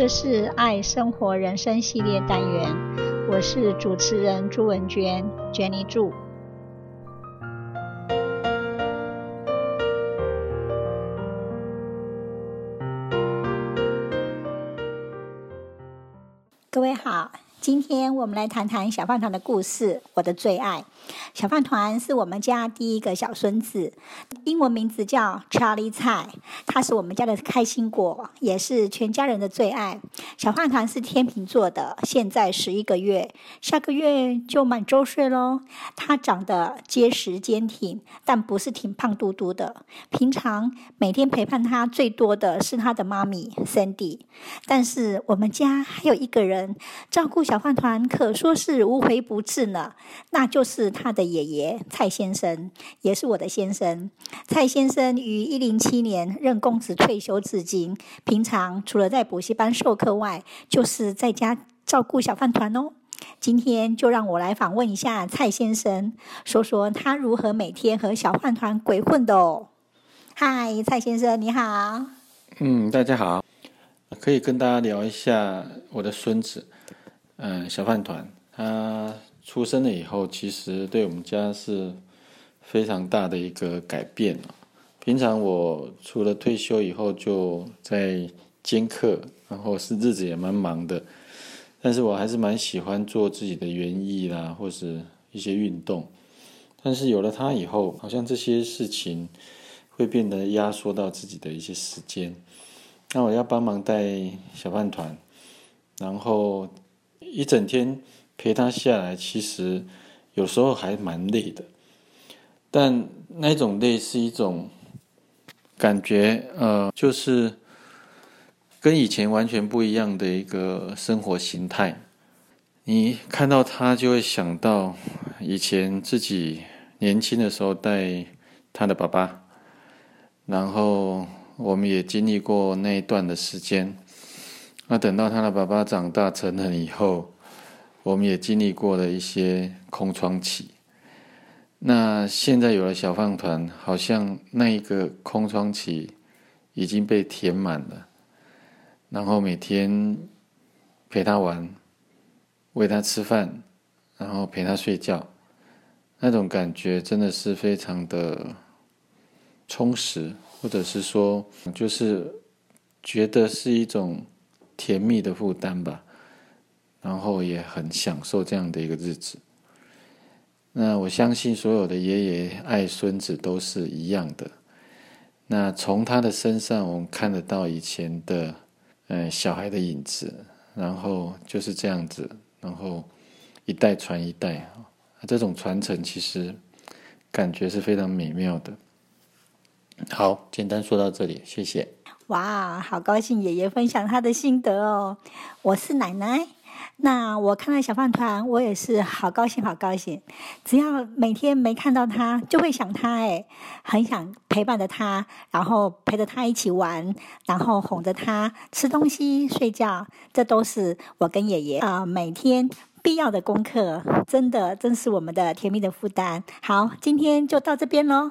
这是爱生活人生系列单元，我是主持人朱文娟，Jenny 祝。各位好。今天我们来谈谈小饭团的故事。我的最爱，小饭团是我们家第一个小孙子，英文名字叫 Charlie 蔡，他是我们家的开心果，也是全家人的最爱。小饭团是天秤座的，现在十一个月，下个月就满周岁喽。他长得结实坚挺，但不是挺胖嘟嘟的。平常每天陪伴他最多的是他的妈咪 Sandy，但是我们家还有一个人照顾。小饭团可说是无回不至呢，那就是他的爷爷蔡先生，也是我的先生。蔡先生于一零七年任公职退休至今，平常除了在补习班授课外，就是在家照顾小饭团哦。今天就让我来访问一下蔡先生，说说他如何每天和小饭团鬼混的哦。嗨，蔡先生你好。嗯，大家好，可以跟大家聊一下我的孙子。嗯，小饭团他出生了以后，其实对我们家是非常大的一个改变。平常我除了退休以后就在兼课，然后是日子也蛮忙的，但是我还是蛮喜欢做自己的园艺啦，或是一些运动。但是有了他以后，好像这些事情会变得压缩到自己的一些时间。那我要帮忙带小饭团，然后。一整天陪他下来，其实有时候还蛮累的，但那种累是一种感觉，呃，就是跟以前完全不一样的一个生活形态。你看到他，就会想到以前自己年轻的时候带他的爸爸，然后我们也经历过那一段的时间。那等到他的爸爸长大成人以后，我们也经历过了一些空窗期。那现在有了小饭团，好像那一个空窗期已经被填满了。然后每天陪他玩，喂他吃饭，然后陪他睡觉，那种感觉真的是非常的充实，或者是说，就是觉得是一种。甜蜜的负担吧，然后也很享受这样的一个日子。那我相信所有的爷爷爱孙子都是一样的。那从他的身上，我们看得到以前的，嗯，小孩的影子。然后就是这样子，然后一代传一代啊，这种传承其实感觉是非常美妙的。好，简单说到这里，谢谢。哇，好高兴爷爷分享他的心得哦！我是奶奶，那我看到小饭团，我也是好高兴，好高兴。只要每天没看到他，就会想他，哎，很想陪伴着他，然后陪着他一起玩，然后哄着他吃东西、睡觉，这都是我跟爷爷啊、每天必要的功课。真的，真是我们的甜蜜的负担。好，今天就到这边喽。